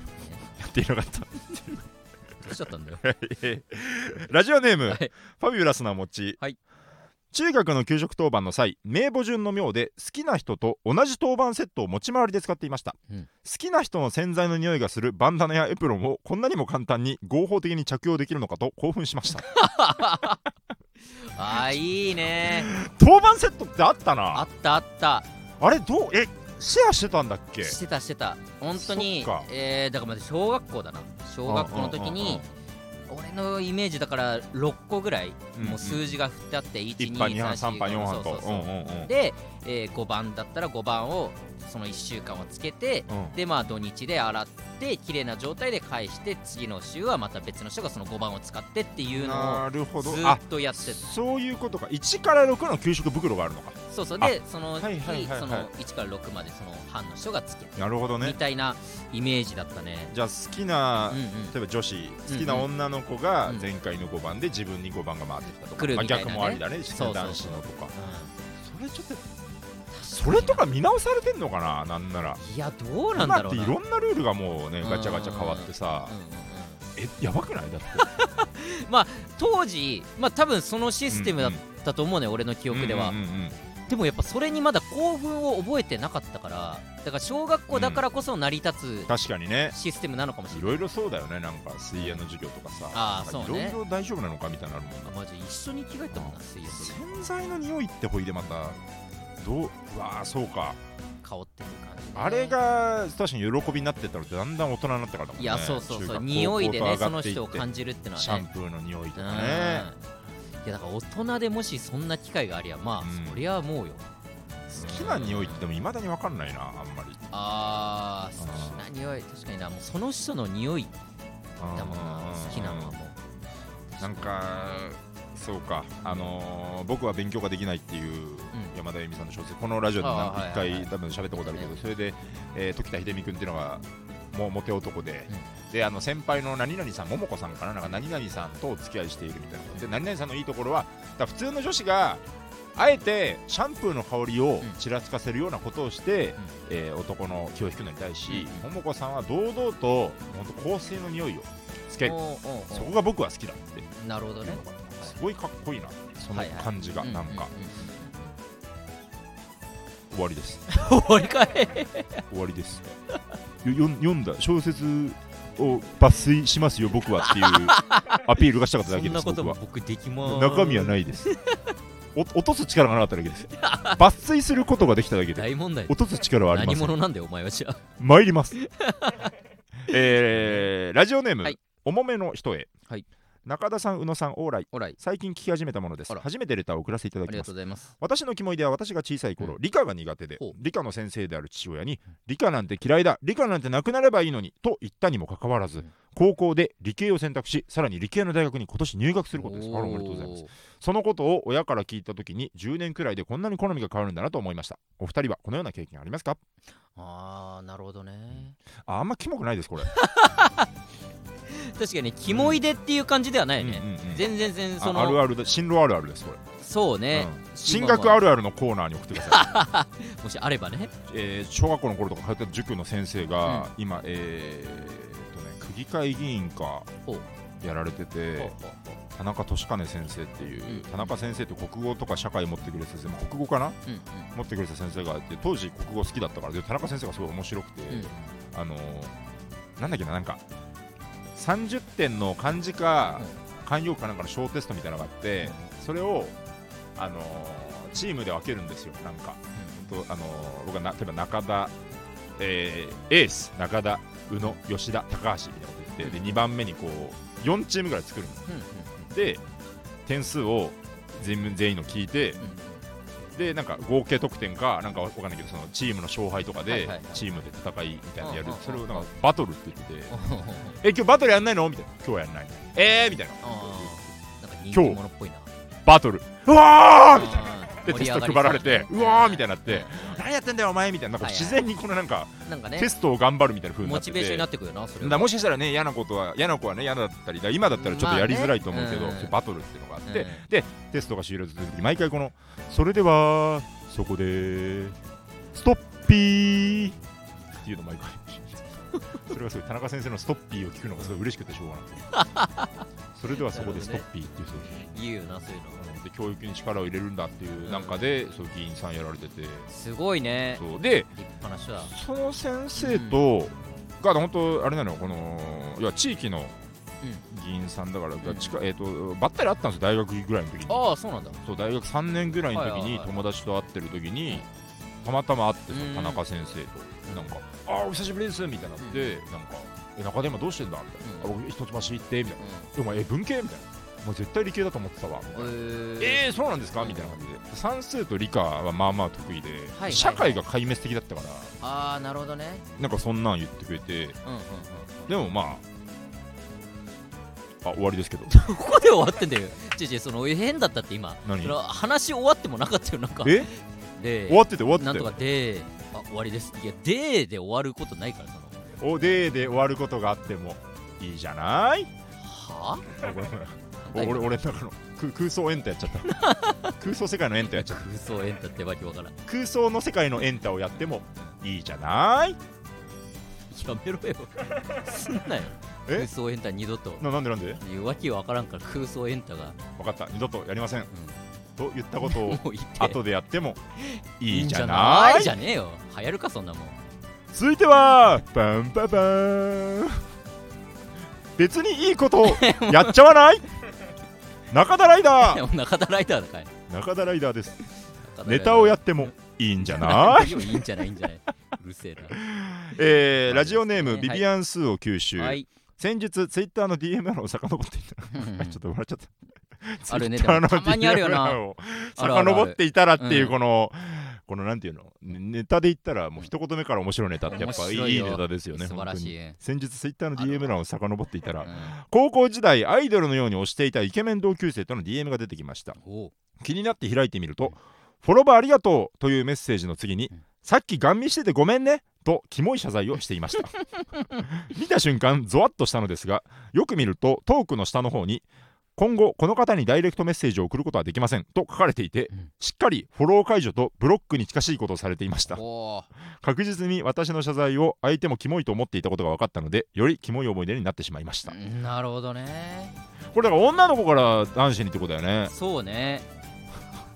S2: やっていなかった。
S1: どうしちゃったんだよ。
S2: ラジオネーム、
S1: はい。
S2: ファビュラスな餅、
S1: はい
S2: 中学の給食当番の際名簿順の妙で好きな人と同じ当番セットを持ち回りで使っていました、
S1: うん。
S2: 好きな人の洗剤の匂いがするバンダナやエプロンをこんなにも簡単に合法的に着用できるのかと興奮しました。
S1: あーいいね。
S2: 当番セットってあった？
S1: あ
S2: な
S1: ったあった。
S2: あれどう？えシェアしてたんだっけ？
S1: してたしてた。本当にえー、だからまず小学校だな。小学校の時に俺のイメージだから6個ぐらいもう数字が振ってあって
S2: 1班2班3班4班と。
S1: そうそう
S2: んうんうん。
S1: で、えー5番だったら5番をその1週間はつけて
S2: うん。
S1: でまあ土日で洗って綺麗な状態で返して次の週はまた別の人がその5番を使ってっていうのを
S2: なるほ
S1: ずっとやってた。
S2: そういうことか。1から6の給食袋があるのか。
S1: そうそう。でその日、
S2: はいはい
S1: その1から6までその班の人がつけてみ
S2: なるほどね。
S1: たいなイメージだったね。
S2: じゃあ好きな、
S1: うんうん。
S2: 例えば女子好きな女の子が
S1: うん。
S2: 前回の5番で自分に5番が回ってきたとか、逆もありだね。男子のとか。
S1: う
S2: それちょっと
S1: ん
S2: それとか見直されてんのかななんなら。
S1: いやどうなん
S2: 今
S1: だろうな。
S2: っていろんなルールがもうね
S1: うん。
S2: ガチャガチャ変わってさ
S1: うんうんうん。
S2: えやばくない？だって。
S1: 当時まあ多分そのシステムだったと思うね、俺の記憶では、
S2: うんうんうん
S1: でもやっぱそれにまだ興奮を覚えてなかったからだから小学校だからこそ成り立
S2: 確かにね。
S1: つシステムなのかもしれない。
S2: いろいろそうだよねなんか水泳の授業とかさ。
S1: あーそうね。
S2: いろいろ大丈夫なのかみたいなのあるもんな。
S1: あマジ一緒に着替えたもんな水泳。
S2: 洗剤の匂いってほいでまたどううわーそうか。
S1: 香ってる感じ、ね、
S2: あれが確かに喜びになってったのってだんだん大人になってからだもんね。
S1: いやそうそうそう。匂いでねその人を感じるってのは
S2: シャン
S1: ね
S2: プーの匂いと
S1: うん。
S2: かね
S1: いやだから大人でもしそんな機会がありゃまあ、
S2: うん。
S1: そりゃもうよ。
S2: 好きな匂いってでもいまだに分かんないなあんまり。
S1: あー好きな匂い。確かになもうその人の匂いだもんな好きなのはもう。
S2: なんかそうか。あのー僕は勉強ができないっていう山田恵美さんの小説。このラジオで
S1: あ
S2: な一
S1: ーはいはいはい。
S2: 回多分喋ったことあるけど
S1: ね
S2: それで、えー時田秀美君っていうのがもうモテ男で、
S1: うん。
S2: であの先輩の何々さん桃子さんかな？なんか何々さんとお付き合いしているみたいな。で何々さんのいいところはだから普通の女子があえてシャンプーの香りをちらつかせるようなことをして、えー男の気を引くのに対し、桃子さんは堂々と本当香水の匂いをつける。
S1: おうおうおう
S2: そこが僕は好きだって。
S1: なるほどね。
S2: すごいかっこいいな。その感じが、
S1: う
S2: なんか、終わりです。
S1: 終わりかい。
S2: 終わりです。読んだ。小説を抜粋しますよ僕はっていう アピールがしたかっただけです僕は
S1: ことも僕できます。
S2: 中身はないです。お落とす力がなかっただけです。抜粋することができただけで。
S1: 大問題。
S2: 落とす力はありま
S1: 何
S2: す
S1: 者なんだよお前はじゃあ。
S2: 参ります。えーラジオネーム、
S1: はい。
S2: 重めの人へ、
S1: はい
S2: 中田さん宇野さん
S1: オーライ。
S2: 最近聞き始めたものです。初めてレターを送らせていただきます。私のキモいでは私が小さい頃、
S1: うん。
S2: 理科が苦手で理科の先生である父親に理科なんて嫌いだ理科なんてなくなればいいのにと言ったにもかかわらず、
S1: うん。
S2: 高校で理系を選択しさらに理系の大学に今年入学することです。あらおめでとうございます。そのことを親から聞いた時に10年くらいでこんなに好みが変わるんだなと思いました。お二人はこのような経験ありますか？
S1: あーなるほどね。
S2: ああんまキモくないですこれ
S1: 確かにキモいでっていう感じではないね、
S2: うんうんうん。
S1: 全然全然その
S2: ああるあるで進路あるあるですこれ、
S1: そうね、
S2: うん。進学あ
S1: る
S2: るあるのコーナーに送ってください。
S1: もしあればね。
S2: えー小学校の頃とか通ってた塾の先生が、今えーっとね区議会議員か
S1: ほ
S2: やられてて、田中俊兼先生っていう、
S1: うん。
S2: 田中先生って国語とか社会持ってくれた先生まあ国語かな？
S1: ううん。
S2: 持ってくれた先生がいて当時国語好きだったからで田中先生がすごい面白くて、あのーなんだっけななんか30点の漢字か慣用句かなんかの小テストみたいなのがあってそれを、あのーチームで分けるんですよなんか。とあのー僕はな例えば中田、えーエース中田宇野吉田高橋みたいなこと言ってで2番目にこう4チームぐらい作るんです
S1: うんうん
S2: で点数を全部全員の聞いて
S1: うん
S2: でなんか合計得点かなんかわかんないけどそのチームの勝敗とかでチームで戦いみたいなのやる。それをなんかバトルって言ってて。え今日バトルやんないの？みたいな。今日やんない。のえーみたいな。
S1: あー。なんか人気者っぽいな。
S2: バトル。うわーみたいな。でテスト配られて
S1: う
S2: わーみたいになって何やってんだよお前みたいななんか
S1: はいはい。
S2: 自然にこのなんか
S1: なんかね。
S2: テストを頑張るみたいな風にな
S1: モ
S2: ってて。
S1: チベーションになってくるよなそれは。
S2: だもしかしたらね嫌なことは嫌な子はね嫌だったりだ今だったらちょっとやりづらいと思うけど、
S1: まあね
S2: そうバトルっていうのがあって、
S1: うん。
S2: でテストが終了するときに毎回このそれではそこでストッピーっていうの毎回それがすごい田中先生のストッピーを聞くのがすごい嬉しくてしょうがなくて。それではそこでストッピーっていうそう。
S1: 言うよなそういうの
S2: で教育に力を入れるんだっていうなん。かで、そう議員さんやられてて。
S1: すごいね。
S2: そう。でその先生と、が本当あれなのよこの要は地域の議員さんだから、
S1: ん。
S2: 近えー、とばったり会ったんですよ大学ぐらいの時に。
S1: ああそうなんだ。
S2: そう大学3年ぐらいの時に友達と会ってる時にたまたま会ってさ
S1: うん。
S2: 田中先生となんか「ああお久しぶりです」みたいになって、なんか「え中で今どうしてんだ?」みたいな「あ僕一橋行って」みたいな「えお前え文系?」みたいな「お前絶対理系だと思ってたわ」みたいな
S1: うんえ
S2: えー、そうなんですか？みたいな感じで。算数と理科はまあまあ得意で、
S1: はい
S2: 社会が壊滅的だったから。
S1: ああなるほどね。
S2: なんかそんなん言ってくれて。
S1: うんうんうん
S2: でもまああ終わりですけど。
S1: ここで終わってんだよ。ちょちょその変だったって今。
S2: 何？
S1: 話終わってもなかったよなんか。
S2: え？
S1: で
S2: 終わってて終わってて
S1: なんとかであ終わりです。いやでで終わることないからその。
S2: おでーで終わることがあってもいいじゃない？
S1: は
S2: あ？俺
S1: 今
S2: 俺の中の空空想エンタやっちゃった。空想世界のエンタやっちゃった。
S1: 空想エンタってわけわからん。
S2: 空想の世界のエンタをやってもいいじゃない。
S1: やめろよ。すんなよ。
S2: え？
S1: 空想エンタ二度と。
S2: ななんでなんで？
S1: いうわけわからんから空想エンタが、
S2: 分かった。二度とやりません。
S1: う
S2: と言ったことを後でやってもいいじゃ
S1: い？いん
S2: ない？
S1: じゃねえよ。流行るかそんなもん。
S2: 続いてはバンババーン。別にいいことをやっちゃわない？中田ライダー。
S1: 中田ライダーだかい
S2: 中田ライダーです。ネタをやってもいいんじゃない？
S1: いいんじゃないいいんじゃない？うるせえ
S2: えーラジオネーム、
S1: はい。
S2: ビビアンスーを吸収、
S1: なはい。
S2: 先日ツイッターの DM を遡っていた。ちょっと笑っちゃった。
S1: あるね。たまにあるよな。
S2: 遡っていたらっていう
S1: うん。
S2: この、このなんていうの？ねネタで言ったらもう一言目から面白いネタってやっぱいいネタですよね
S1: 素晴らしい。
S2: 先日ツイッターの DM 欄を遡っていたら
S1: うん
S2: 高校時代アイドルのように推していたイケメン同級生との DM が出てきました。気になって開いてみると「フォロバーありがとう」というメッセージの次に
S1: うん「
S2: さっきガン見しててごめんね」とキモい謝罪をしていました。見た瞬間ゾワッとしたのですがよく見るとトークの下の方に今後この方にダイレクトメッセージを送ることはできませんと書かれていて、
S1: うん。
S2: しっかりフォロー解除とブロックに近しいことをされていました。
S1: お
S2: 確実に私の謝罪を相手もキモいと思っていたことが分かったのでよりキモい思い出になってしまいました。
S1: ーなるほどね。
S2: これだから女の子から男子にってことだよね。
S1: そうね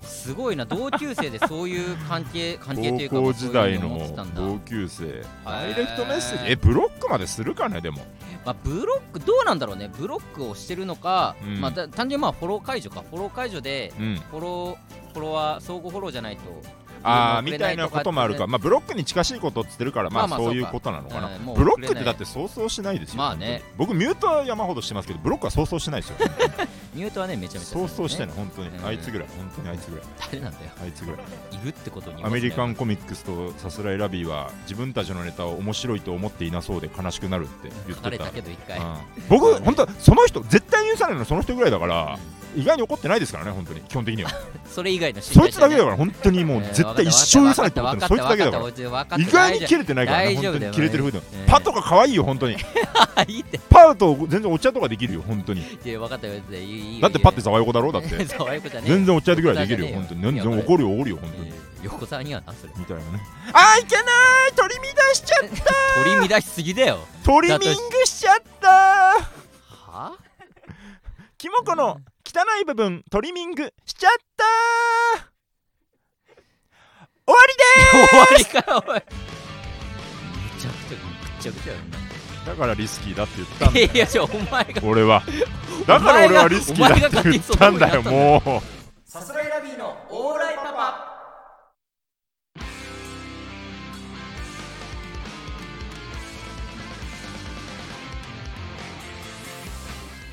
S1: すごいな。同級生でそういう関係 関係というか
S2: 高校時代
S1: の
S2: 同級生。ダイレクトメッセージ。えブロックまでするかねでも。
S1: まあ、ブロックどうなんだろうね。ブロックをしてるのか、
S2: うん。
S1: まあ、だ単純にまあフォロー解除か。フォロー解除で
S2: うん。
S1: フォローフォロワー相互フォローじゃないと
S2: ああみたいなこともあるか。まあブロックに近しいことっつってるからまあそういうことなのかな。ブロックってだってそうそうしないですよ。
S1: まあね。
S2: 僕ミュートは山ほどしてますけどブロックはそうそうしないですよ
S1: ミュートはねめちゃめちゃ
S2: そうそうして
S1: る
S2: ない本当に。
S1: うん
S2: あいつぐらい。本当にあいつぐらい。
S1: 誰なんだよ。
S2: あいつぐらい。
S1: いるってことに
S2: アメリカ
S1: ン
S2: ンコミックスとさすらいラビーは自分たちのネタを面白いと思っていなそうで悲しくなるって言ってた。
S1: たけど一回、
S2: うん僕本当はその人絶対に許さないのその人ぐらいだから意外に怒ってないですからね本当に。基本的には。
S1: それ以外の
S2: そいつだけだ
S1: か
S2: から本当にもう絶対一生許さないと思ってるの。そいつだけだから。
S1: ら
S2: 意外に切れてないからね本当に。切れてる風でも
S1: うん
S2: パとか可愛いよ本当に。
S1: いいって。
S2: パウと全然お茶とかできるよ本当に。
S1: いや分かったよ。いいいいい
S2: だってパってざわよこだろだって。全然お茶でぐらいできるよ
S1: 横
S2: 本当に。全然怒るよ怒るよ本当に。
S1: えー横澤にはなそれ。
S2: みたいなね。あーいけない取り乱しちゃった。
S1: 取り乱しすぎだよ。
S2: トリミングしちゃった。
S1: は
S2: キモコの汚い部分トリミングしちゃった終わ
S1: 終わりかよおい。めちゃくちゃぐっちゃぐちゃよ
S2: りだからリスキーだって言ったんだよ。
S1: いやじゃあお前が
S2: 俺は。だから俺はリスキーだって言ったんだよもう。
S1: さすらいラビーのオーライパパ。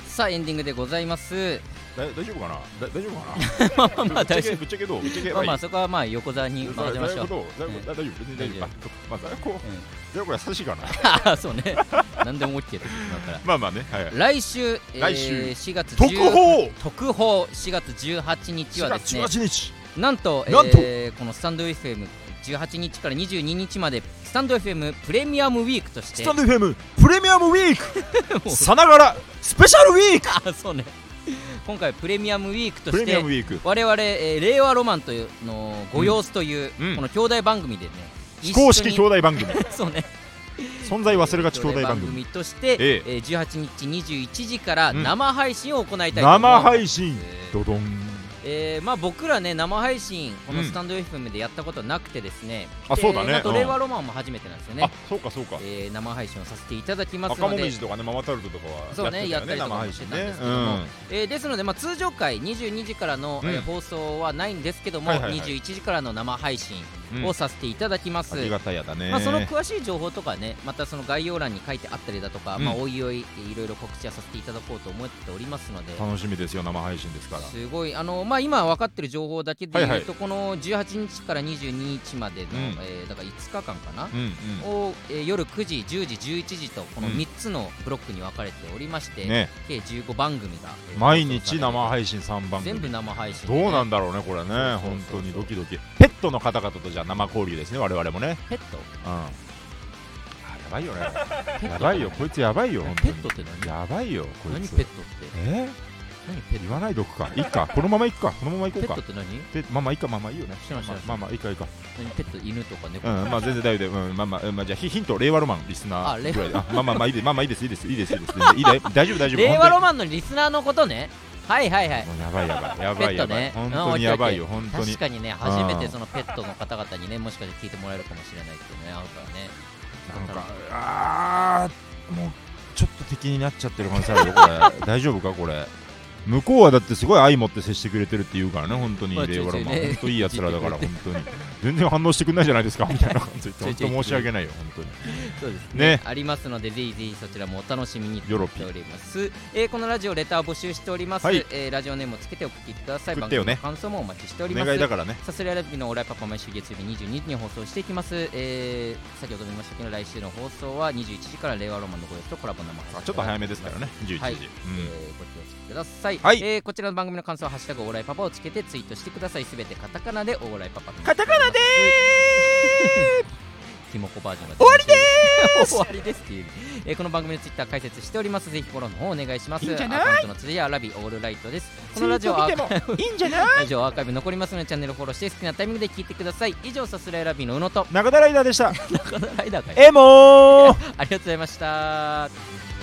S1: さあエンディングでございます。
S2: だ大丈夫かな？だ大丈夫かな？
S1: まあまあまあ大丈夫。
S2: ぶっちゃけどうぶっちゃけ
S1: まあまあ
S2: い。
S1: そこはまあ横澤に任せましょう。
S2: 大丈夫。大丈夫。別に大丈夫。あまあ大丈夫大丈夫優しいかな。
S1: ああそうね。何でも OK です今から。
S2: まあまあね
S1: 来週
S2: 来週
S1: えー4月
S2: 特
S1: 10
S2: 報！
S1: 特報！4月18日
S2: 4月
S1: はですね。
S2: 18日。
S1: なんと
S2: なんと！
S1: えーこのスタンド FM 18日から22日までスタンド FM プレミアムウィークとして。
S2: スタンド FM プレミアムウィーク。さながらスペシャルウィーク。
S1: あそうね 今回プレミアムウィークとして
S2: ムウィーク。
S1: 我々、えー令和ロマンというのご様子という、
S2: うん。
S1: この兄弟番組でね
S2: 非公式兄
S1: 弟
S2: 弟番組。
S1: そうね。
S2: 存在忘れがち兄弟番組。
S1: として、
S2: え
S1: え。ー18日21時から
S2: うん
S1: 生配信を行いたいと思います、
S2: 生配信。
S1: えー
S2: ドドン
S1: えーまあ、僕らね生配信この
S2: うん
S1: スタンド FM でやったことなくてですね、で
S2: あそうだね。うん
S1: あと令和ロマンも初めてなんですよ
S2: あ
S1: ね、
S2: そうかそうか。
S1: えー生配信をさせていただきます
S2: 赤
S1: ので。
S2: もみじとかねママタルトとかは
S1: そうね
S2: やってた
S1: りとかもしてたんですけども。えーですので、まあ、通常回22時からの、
S2: うん。
S1: えー放送はないんですけども、
S2: はいはいはい。
S1: 21時からの生配信
S2: うん
S1: をさせていただきます、
S2: ありがたやだね。
S1: まあ、その詳しい情報とかねまたその概要欄に書いてあったりだとか、
S2: うん。
S1: まあ、おいおいいろいろ告知はさせていただこうと思っておりますので。
S2: 楽しみですよ生配信ですから。
S1: すごい。あの、まあ、今分かってる情報だけで言うと、
S2: はいはい。
S1: この18日から22日までの、
S2: うん。
S1: えーだから5日間かな、
S2: うんうん。
S1: を、えー夜9時、10時、11時とこの
S2: うん。
S1: 3つのブロックに分かれておりまして、
S2: ね。
S1: 計15番組が、えー
S2: 毎日生配信3番組。
S1: 全部生配信ね、
S2: うなんだろうねこれね。本当にドキドキ。ペットの方々とじゃあ生交流ですね我々もね。
S1: ペット？
S2: うん。あやばいよね。
S1: ペット？
S2: やばいよ。こいつやばいよ本当に。
S1: ペットって何？
S2: やばいよこいつ。
S1: 何ペットって？
S2: え？
S1: 何ペット？
S2: 言わないどくか。いっか。このままいくか。このままいこうか。
S1: ペットって何？
S2: ペまあまあいいか。まあまあいいよね。
S1: 知らん知らん
S2: まあまあいいかいいか。
S1: 何？ペット犬とか猫？
S2: うんまあ全然大丈夫だようんまあまあうんまあじゃあヒヒント令和ロマンリスナ
S1: あ令和
S2: ーぐらいであまあまあまあいいです。まあまあいいです。いいです。いいです。いいです。全然いいだよ大丈夫大丈夫
S1: 令和ロ
S2: マ
S1: マンのリスナーのことねはいはいはい。
S2: やばいやばいやばいやばい。
S1: ね。
S2: 本当にやばいよ
S1: うん
S2: 本当に。
S1: 確かにね初めてそのペットの方々にねもしかして聞いてもらえるかもしれないっていうねあるからね。
S2: なんかあーもうちょっと敵になっちゃってる可能性あるよこれ。大丈夫かこれ向こうはだってすごい愛持って接してくれてるって言うからね本当に。
S1: まあ
S2: 令和ロマン。本当いいやつらだから 本当に。全然反応してくんないじゃないですかみたいな感じで本当申し訳ないよ本当に
S1: そうです
S2: ね。
S1: ね。ありますのでぜひぜひそちらもお楽しみに
S2: ヨロピ
S1: しております、えーこのラジオレター募集しております、
S2: はい。
S1: えーラジオネームをつけて送ってください。
S2: 送ってよね。
S1: 番組の感想もお待ちしており
S2: お
S1: ます。
S2: 願いだからね。
S1: さすらいラビのオーライパパ毎週月曜日22時に放送していきます、えー先ほども言いましたけど来週の放送は21時から令和ロマンのご様子とコラボ生
S2: ちょっと早めですからね。11時、
S1: はい。
S2: うん。
S1: えーご気をつけください、
S2: はい。
S1: えーこちらの番組の感想は「ハッシュタグオーライパパ」をつけてツイートしてください。すべてカタカナでオーライパパ
S2: カタカナで
S1: ーキモコバージョンが終わりでーす。終わりですっていう、えーこの番組のツイッター解説しております。ぜひフォローの方お願いします。
S2: いいんじゃない？
S1: アカウントの続きはラビオールライトです。このラジオは
S2: いいんじゃない？
S1: ラジオアーカイブ残りますのでチャンネルフォローして好きなタイミングで聞いてください。以上さすらいラビの宇野と。
S2: 中田ライダーでした。
S1: 中田ライダーかよ
S2: エモー。
S1: ありがとうございました